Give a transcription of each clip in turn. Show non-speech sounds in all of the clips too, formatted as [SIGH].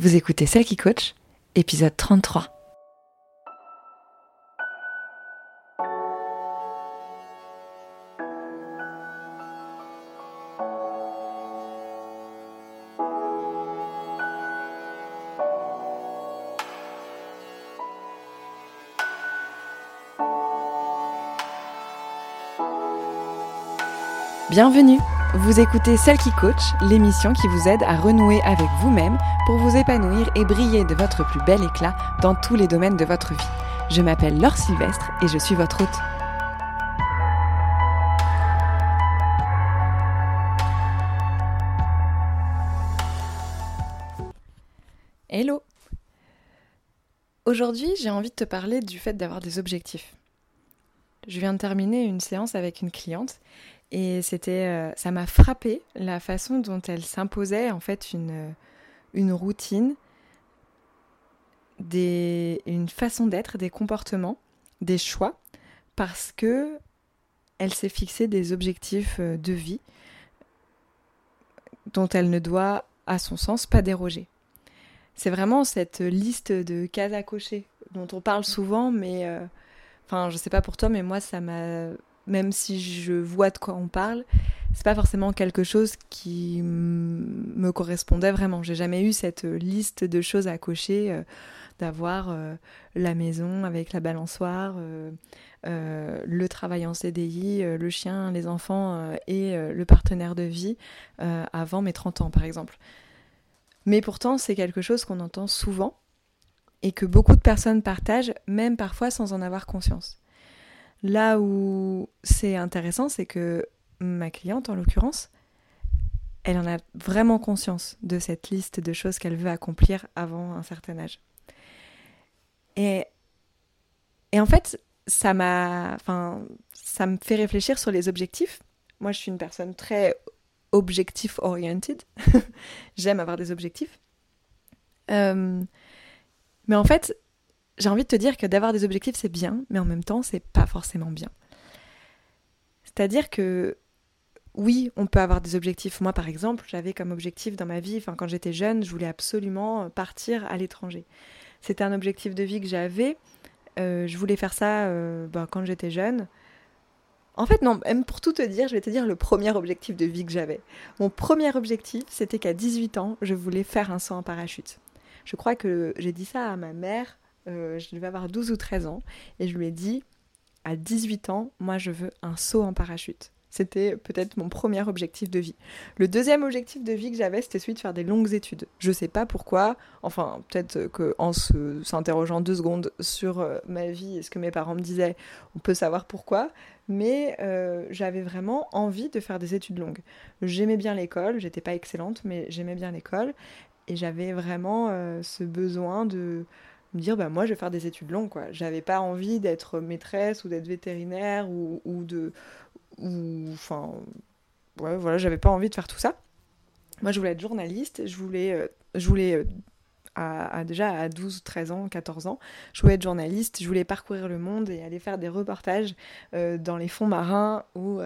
Vous écoutez Celle qui coach, épisode 33. Bienvenue Vous écoutez Celle qui coach, l'émission qui vous aide à renouer avec vous-même pour vous épanouir et briller de votre plus bel éclat dans tous les domaines de votre vie. Je m'appelle Laure Sylvestre et je suis votre hôte. Hello Aujourd'hui, j'ai envie de te parler du fait d'avoir des objectifs. Je viens de terminer une séance avec une cliente et c'était, euh, ça m'a frappé la façon dont elle s'imposait en fait une, une routine, des, une façon d'être, des comportements, des choix, parce que elle s'est fixé des objectifs euh, de vie dont elle ne doit, à son sens, pas déroger. C'est vraiment cette liste de cases à cocher dont on parle souvent, mais euh, enfin, je sais pas pour toi, mais moi, ça m'a même si je vois de quoi on parle, c'est pas forcément quelque chose qui me correspondait vraiment. J'ai jamais eu cette liste de choses à cocher, euh, d'avoir euh, la maison avec la balançoire, euh, le travail en CDI, le chien, les enfants et le partenaire de vie avant mes 30 ans par exemple. Mais pourtant, c'est quelque chose qu'on entend souvent et que beaucoup de personnes partagent, même parfois sans en avoir conscience. Là où c'est intéressant, c'est que ma cliente, en l'occurrence, elle en a vraiment conscience de cette liste de choses qu'elle veut accomplir avant un certain âge. Et, et en fait, ça m'a, enfin, ça me fait réfléchir sur les objectifs. Moi, je suis une personne très objectif oriented. [LAUGHS] J'aime avoir des objectifs. Euh, mais en fait, j'ai envie de te dire que d'avoir des objectifs, c'est bien, mais en même temps, c'est pas forcément bien. C'est-à-dire que oui, on peut avoir des objectifs. Moi, par exemple, j'avais comme objectif dans ma vie, enfin, quand j'étais jeune, je voulais absolument partir à l'étranger. C'était un objectif de vie que j'avais. Euh, je voulais faire ça euh, ben, quand j'étais jeune. En fait, non, même pour tout te dire, je vais te dire le premier objectif de vie que j'avais. Mon premier objectif, c'était qu'à 18 ans, je voulais faire un saut en parachute. Je crois que j'ai dit ça à ma mère euh, je devais avoir 12 ou 13 ans, et je lui ai dit, à 18 ans, moi je veux un saut en parachute. C'était peut-être mon premier objectif de vie. Le deuxième objectif de vie que j'avais, c'était celui de faire des longues études. Je sais pas pourquoi, enfin peut-être qu'en s'interrogeant deux secondes sur euh, ma vie et ce que mes parents me disaient, on peut savoir pourquoi, mais euh, j'avais vraiment envie de faire des études longues. J'aimais bien l'école, j'étais pas excellente, mais j'aimais bien l'école, et j'avais vraiment ce besoin de me dire bah moi je vais faire des études longues quoi. J'avais pas envie d'être maîtresse ou d'être vétérinaire ou, ou de ou enfin ouais voilà j'avais pas envie de faire tout ça. Moi je voulais être journaliste je voulais euh, je voulais euh, à, déjà à 12, 13 ans, 14 ans, je voulais être journaliste, je voulais parcourir le monde et aller faire des reportages euh, dans les fonds marins ou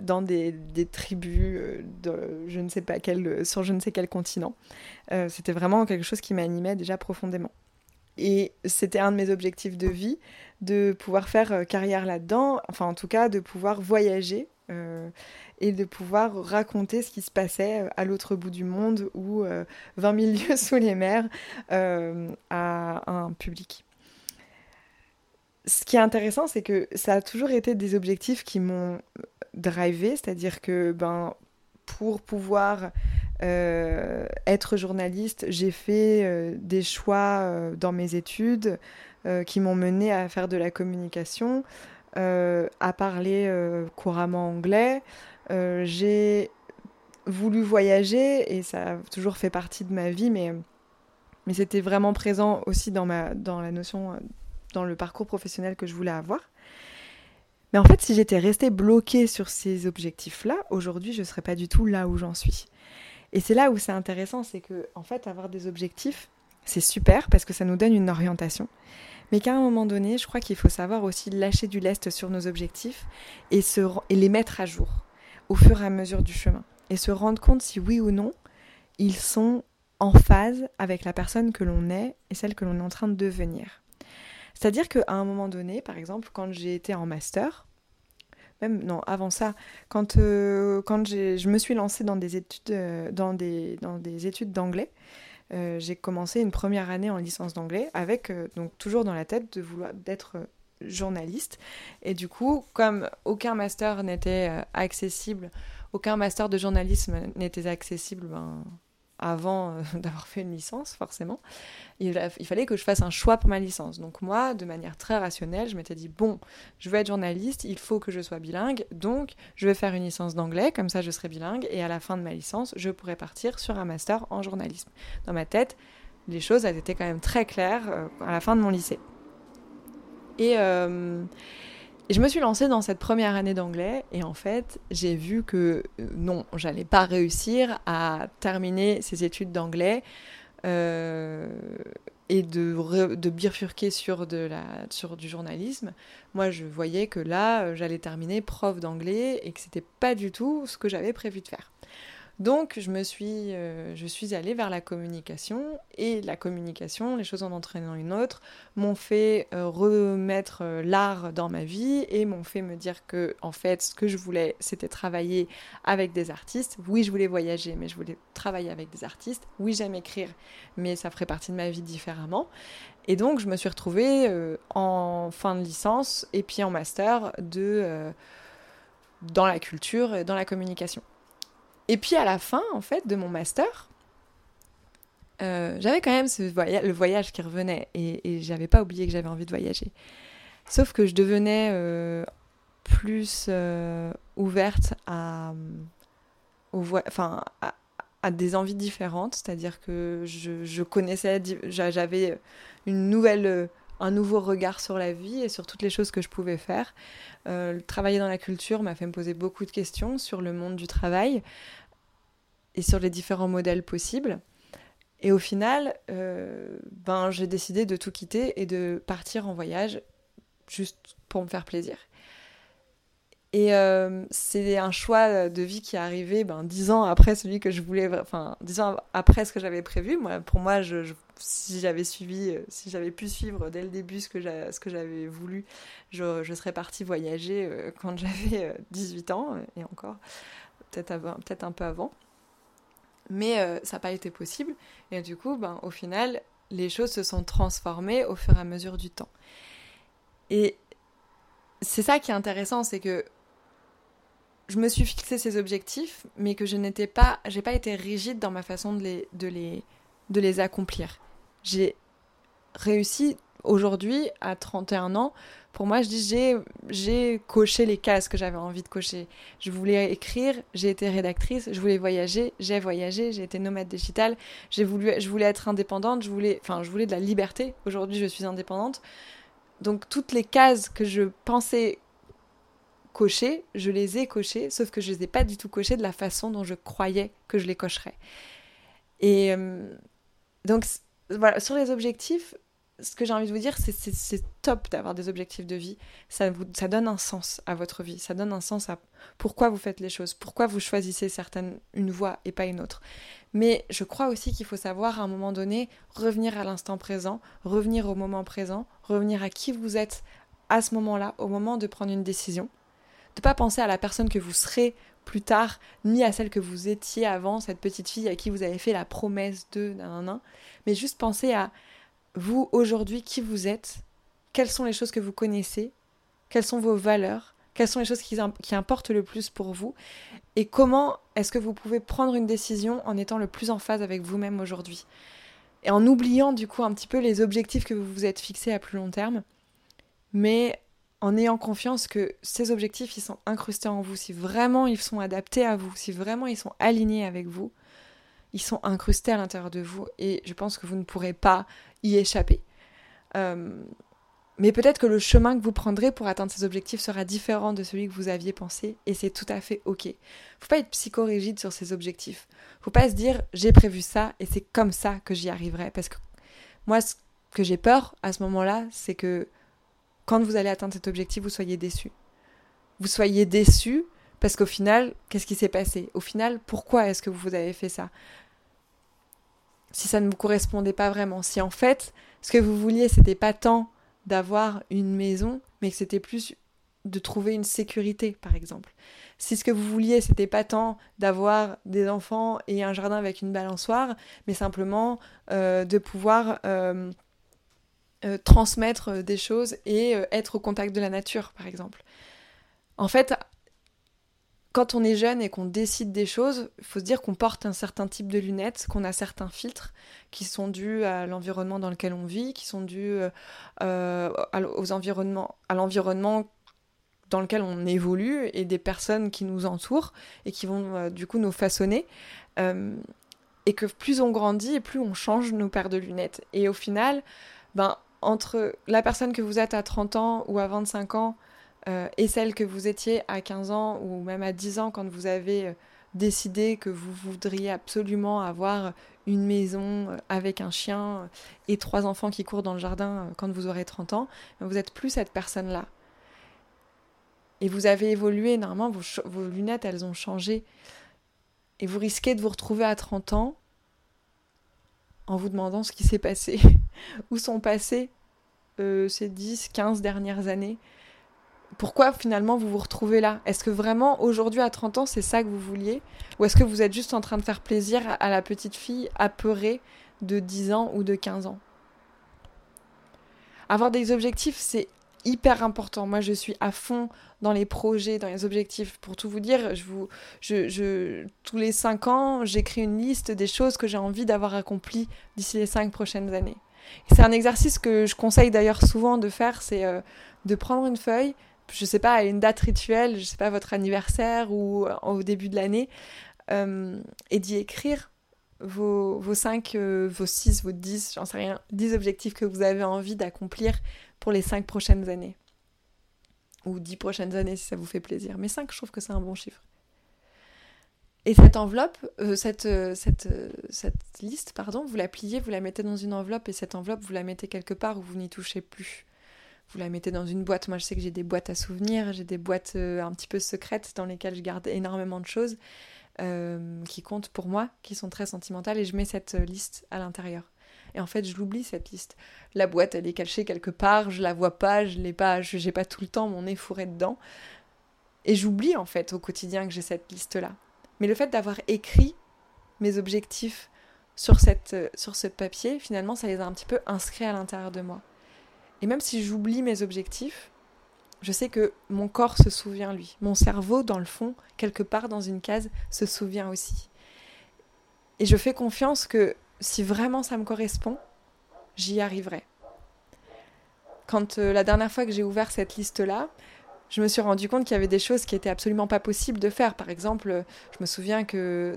dans des, tribus de, je ne sais pas quel, sur je ne sais quel continent. C'était vraiment quelque chose qui m'animait déjà profondément. Et c'était un de mes objectifs de vie, de pouvoir faire euh, carrière là-dedans, enfin en tout cas de pouvoir voyager euh, et de pouvoir raconter ce qui se passait euh, à l'autre bout du monde ou 20 000 lieues sous les mers à un public. Ce qui est intéressant, c'est que ça a toujours été des objectifs qui m'ont drivé, c'est-à-dire que ben, pour pouvoir euh, être journaliste, j'ai fait euh, des choix euh, dans mes études qui m'ont mené à faire de la communication, à parler couramment anglais. j'ai voulu voyager et ça a toujours fait partie de ma vie, mais, mais c'était vraiment présent aussi dans, ma, dans la notion, dans le parcours professionnel que je voulais avoir. Mais en fait, si j'étais restée bloquée sur ces objectifs-là, aujourd'hui, je ne serais pas du tout là où j'en suis. Et c'est là où c'est intéressant, c'est que en fait, avoir des objectifs, c'est super parce que ça nous donne une orientation. Mais qu'à un moment donné, je crois qu'il faut savoir aussi lâcher du lest sur nos objectifs et, les mettre à jour au fur et à mesure du chemin. Et se rendre compte si oui ou non, ils sont en phase avec la personne que l'on est et celle que l'on est en train de devenir. C'est-à-dire qu'à un moment donné, par exemple, quand j'ai été en master, même non, avant ça, quand, euh, je me suis lancée dans des euh, dans des études d'anglais, euh, j'ai commencé une première année en licence d'anglais avec donc toujours dans la tête de vouloir d'être journaliste. Et du coup, comme aucun master n'était accessible, aucun master de journalisme n'était accessible, ben, avant euh, [LAUGHS] d'avoir fait une licence, forcément, il, fallait que je fasse un choix pour ma licence. Donc moi, de manière très rationnelle, je m'étais dit, bon, je veux être journaliste, il faut que je sois bilingue, donc je vais faire une licence d'anglais, comme ça je serai bilingue, et à la fin de ma licence, je pourrai partir sur un master en journalisme. Dans ma tête, les choses étaient quand même très claires euh, à la fin de mon lycée. Et... Euh, et je me suis lancée dans cette première année d'anglais et en fait, j'ai vu que euh, non, j'allais pas réussir à terminer ces études d'anglais euh, et de, bifurquer sur, sur du journalisme. Moi, je voyais que là, j'allais terminer prof d'anglais et que c'était pas du tout ce que j'avais prévu de faire. Donc je me suis, euh, suis allée vers la communication et la communication, les choses en entraînant une autre, m'ont fait euh, remettre euh, l'art dans ma vie et m'ont fait me dire que en fait ce que je voulais c'était travailler avec des artistes. Oui je voulais voyager mais je voulais travailler avec des artistes. Oui j'aime écrire mais ça ferait partie de ma vie différemment. Et donc je me suis retrouvée en fin de licence et puis en master dans la culture et dans la communication. Et puis à la fin, en fait, de mon master, euh, j'avais quand même ce le voyage qui revenait et, et j'avais pas oublié que j'avais envie de voyager. Sauf que je devenais euh, plus euh, ouverte à, des envies différentes, c'est-à-dire que je connaissais, j'avais une nouvelle un nouveau regard sur la vie et sur toutes les choses que je pouvais faire. Euh, travailler dans la culture m'a fait me poser beaucoup de questions sur le monde du travail et sur les différents modèles possibles. Et au final, euh, ben, j'ai décidé de tout quitter et de partir en voyage juste pour me faire plaisir. Et euh, c'est un choix de vie qui est arrivé ben, dix ans après celui que je voulais, enfin dix ans après ce que j'avais prévu. Moi, pour moi, je, si j'avais suivi, euh, si j'avais pu suivre dès le début ce que j'avais voulu, je, je, serais partie voyager euh, quand j'avais 18 ans et encore, peut-être peut un peu avant. Mais ça n'a pas été possible. Et du coup, ben, au final, les choses se sont transformées au fur et à mesure du temps. Et c'est ça qui est intéressant, c'est que je me suis fixé ces objectifs, mais que je n'étais pas, j'ai pas été rigide dans ma façon de les, de les, de les accomplir. J'ai réussi aujourd'hui, à 31 ans, pour moi, je dis j'ai, coché les cases que j'avais envie de cocher. Je voulais écrire, j'ai été rédactrice, je voulais voyager, j'ai voyagé, j'ai été nomade digitale, j'ai voulu, je voulais être indépendante, je voulais, enfin, je voulais de la liberté. Aujourd'hui, je suis indépendante. Donc toutes les cases que je pensais je les ai cochées, sauf que je les ai pas du tout cochées de la façon dont je croyais que je les cocherais. Et euh, donc voilà, sur les objectifs, ce que j'ai envie de vous dire, c'est top d'avoir des objectifs de vie. Ça, vous, ça donne un sens à votre vie. Ça donne un sens à pourquoi vous faites les choses, pourquoi vous choisissez certaines, une voie et pas une autre. Mais je crois aussi qu'il faut savoir à un moment donné revenir à l'instant présent, revenir au moment présent, revenir à qui vous êtes à ce moment-là, au moment de prendre une décision pas penser à la personne que vous serez plus tard, ni à celle que vous étiez avant, cette petite fille à qui vous avez fait la promesse de nan, mais juste penser à vous aujourd'hui, qui vous êtes, quelles sont les choses que vous connaissez, quelles sont vos valeurs, quelles sont les choses qui, qui importent le plus pour vous, et comment est-ce que vous pouvez prendre une décision en étant le plus en phase avec vous-même aujourd'hui. Et en oubliant du coup un petit peu les objectifs que vous vous êtes fixés à plus long terme, mais en ayant confiance que ces objectifs, ils sont incrustés en vous. Si vraiment ils sont adaptés à vous, si vraiment ils sont alignés avec vous, ils sont incrustés à l'intérieur de vous et je pense que vous ne pourrez pas y échapper. Euh, mais peut-être que le chemin que vous prendrez pour atteindre ces objectifs sera différent de celui que vous aviez pensé et c'est tout à fait ok. Faut pas être psychorigide sur ces objectifs. Faut pas se dire j'ai prévu ça et c'est comme ça que j'y arriverai parce que moi ce que j'ai peur à ce moment-là, c'est que quand vous allez atteindre cet objectif, vous soyez déçu. Vous soyez déçu parce qu'au final, qu'est-ce qui s'est passé? Au final, pourquoi est-ce que vous avez fait ça? Si ça ne vous correspondait pas vraiment. Si en fait, ce que vous vouliez, c'était pas tant d'avoir une maison, mais que c'était plus de trouver une sécurité, par exemple. Si ce que vous vouliez, c'était pas tant d'avoir des enfants et un jardin avec une balançoire, mais simplement euh, de pouvoir euh, euh, transmettre des choses et être au contact de la nature, par exemple. En fait, quand on est jeune et qu'on décide des choses, il faut se dire qu'on porte un certain type de lunettes, qu'on a certains filtres qui sont dus à l'environnement dans lequel on vit, qui sont dus euh, aux environnements, à l'environnement dans lequel on évolue et des personnes qui nous entourent et qui vont euh, du coup nous façonner. Euh, et que plus on grandit et plus on change nos paires de lunettes. Et au final, ben, entre la personne que vous êtes à 30 ans ou à 25 ans, euh, et celle que vous étiez à 15 ans ou même à 10 ans quand vous avez euh, décidé que vous voudriez absolument avoir une maison euh, avec un chien et trois enfants qui courent dans le jardin quand vous aurez 30 ans, vous n'êtes plus cette personne-là. Et vous avez évolué, normalement, vos, vos, lunettes, elles ont changé. Et vous risquez de vous retrouver à 30 ans en vous demandant ce qui s'est passé, où sont passées ces 10, 15 dernières années pourquoi finalement vous vous retrouvez là? Est-ce que vraiment aujourd'hui à 30 ans c'est ça que vous vouliez? Ou est-ce que vous êtes juste en train de faire plaisir à la petite fille apeurée de 10 ans ou de 15 ans? Avoir des objectifs c'est hyper important. Moi je suis à fond dans les projets, dans les objectifs. Pour tout vous dire, tous les 5 ans j'écris une liste des choses que j'ai envie d'avoir accomplies d'ici les 5 prochaines années. C'est un exercice que je conseille d'ailleurs souvent de faire, c'est euh, de prendre une feuille, je sais pas, à une date rituelle, je sais pas, votre anniversaire ou euh, au début de l'année, euh, et d'y écrire vos, vos 5, euh, vos 6, vos 10, j'en sais rien, 10 objectifs que vous avez envie d'accomplir pour les 5 prochaines années. Ou 10 prochaines années si ça vous fait plaisir. Mais 5, je trouve que c'est un bon chiffre. Et cette enveloppe, cette, cette, cette liste, pardon, vous la pliez, vous la mettez dans une enveloppe et cette enveloppe, vous la mettez quelque part où vous n'y touchez plus vous la mettez dans une boîte. Moi, je sais que j'ai des boîtes à souvenirs, j'ai des boîtes euh, un petit peu secrètes dans lesquelles je garde énormément de choses euh, qui comptent pour moi, qui sont très sentimentales, et je mets cette euh, liste à l'intérieur. Et en fait, je l'oublie cette liste. La boîte, elle est cachée quelque part, je la vois pas, je l'ai pas, pas tout le temps mon nez fourré dedans. Et j'oublie en fait au quotidien que j'ai cette liste-là. Mais le fait d'avoir écrit mes objectifs sur, cette, sur ce papier, finalement, ça les a un petit peu inscrits à l'intérieur de moi. Et même si j'oublie mes objectifs, je sais que mon corps se souvient lui. Mon cerveau, dans le fond, quelque part dans une case, se souvient aussi. Et je fais confiance que si vraiment ça me correspond, j'y arriverai. Quand euh, la dernière fois que j'ai ouvert cette liste-là, je me suis rendu compte qu'il y avait des choses qui étaient absolument pas possibles de faire. Par exemple, je me souviens que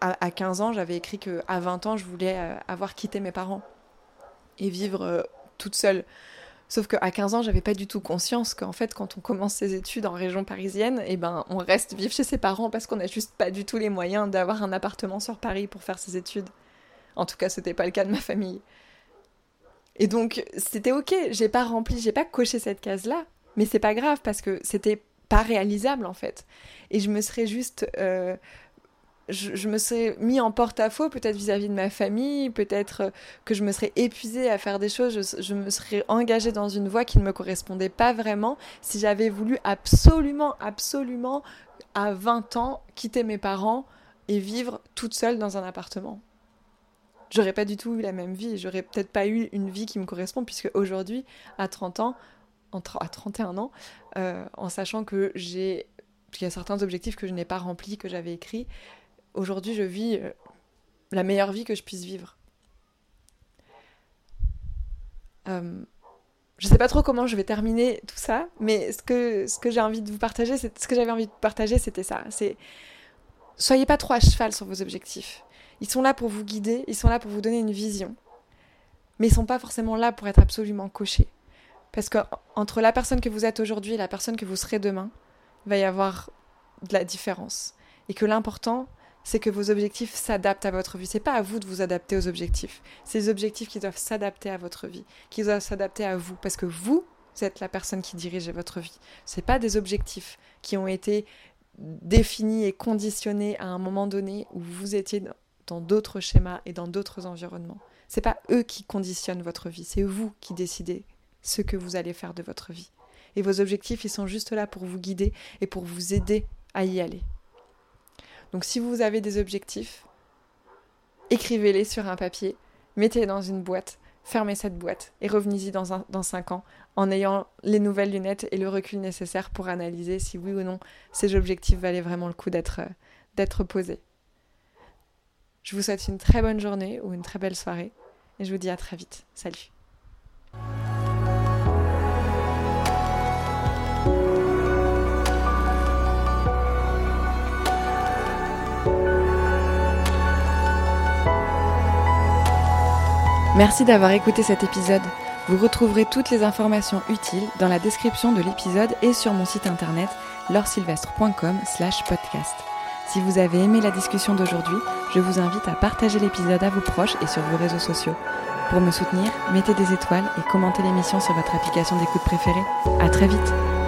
à 15 ans, j'avais écrit que à 20 ans, je voulais euh, avoir quitté mes parents et vivre euh, toute seule. Sauf qu'à 15 ans, j'avais pas du tout conscience qu'en fait, quand on commence ses études en région parisienne, eh ben, on reste vivre chez ses parents parce qu'on n'a juste pas du tout les moyens d'avoir un appartement sur Paris pour faire ses études. En tout cas, c'était pas le cas de ma famille. Et donc, c'était ok, j'ai pas rempli, j'ai pas coché cette case-là, mais c'est pas grave parce que c'était pas réalisable en fait. Et je me serais juste euh, je, me serais mis en porte-à-faux peut-être vis-à-vis de ma famille, peut-être euh, que je me serais épuisée à faire des choses, je, me serais engagée dans une voie qui ne me correspondait pas vraiment si j'avais voulu absolument, absolument, à 20 ans, quitter mes parents et vivre toute seule dans un appartement. J'aurais pas du tout eu la même vie, j'aurais peut-être pas eu une vie qui me correspond, puisque aujourd'hui, à 30 ans, à 31 ans, euh, en sachant que j'ai il y a certains objectifs que je n'ai pas remplis, que j'avais écrits, aujourd'hui je vis euh, la meilleure vie que je puisse vivre. Euh, je sais pas trop comment je vais terminer tout ça, mais ce que, ce que j'ai envie de vous partager, ce que j'avais envie de partager, c'était ça. C'est soyez pas trop à cheval sur vos objectifs. Ils sont là pour vous guider, ils sont là pour vous donner une vision, mais ils sont pas forcément là pour être absolument cochés. Parce que entre la personne que vous êtes aujourd'hui et la personne que vous serez demain, il va y avoir de la différence. Et que l'important, c'est que vos objectifs s'adaptent à votre vie. C'est pas à vous de vous adapter aux objectifs. C'est les objectifs qui doivent s'adapter à votre vie, qui doivent s'adapter à vous, parce que vous, êtes la personne qui dirige votre vie. C'est pas des objectifs qui ont été définis et conditionnés à un moment donné où vous étiez dans d'autres schémas et dans d'autres environnements. C'est pas eux qui conditionnent votre vie, c'est vous qui décidez ce que vous allez faire de votre vie. Et vos objectifs, ils sont juste là pour vous guider et pour vous aider à y aller. Donc si vous avez des objectifs, écrivez-les sur un papier, mettez-les dans une boîte, fermez cette boîte et revenez-y dans, dans 5 ans en ayant les nouvelles lunettes et le recul nécessaire pour analyser si oui ou non ces objectifs valaient vraiment le coup d'être d'être posés. Je vous souhaite une très bonne journée ou une très belle soirée et je vous dis à très vite. Salut Merci d'avoir écouté cet épisode. Vous retrouverez toutes les informations utiles dans la description de l'épisode et sur mon site internet lorsilvestre.com slash podcast. Si vous avez aimé la discussion d'aujourd'hui, je vous invite à partager l'épisode à vos proches et sur vos réseaux sociaux. Pour me soutenir, mettez des étoiles et commentez l'émission sur votre application d'écoute préférée. À très vite!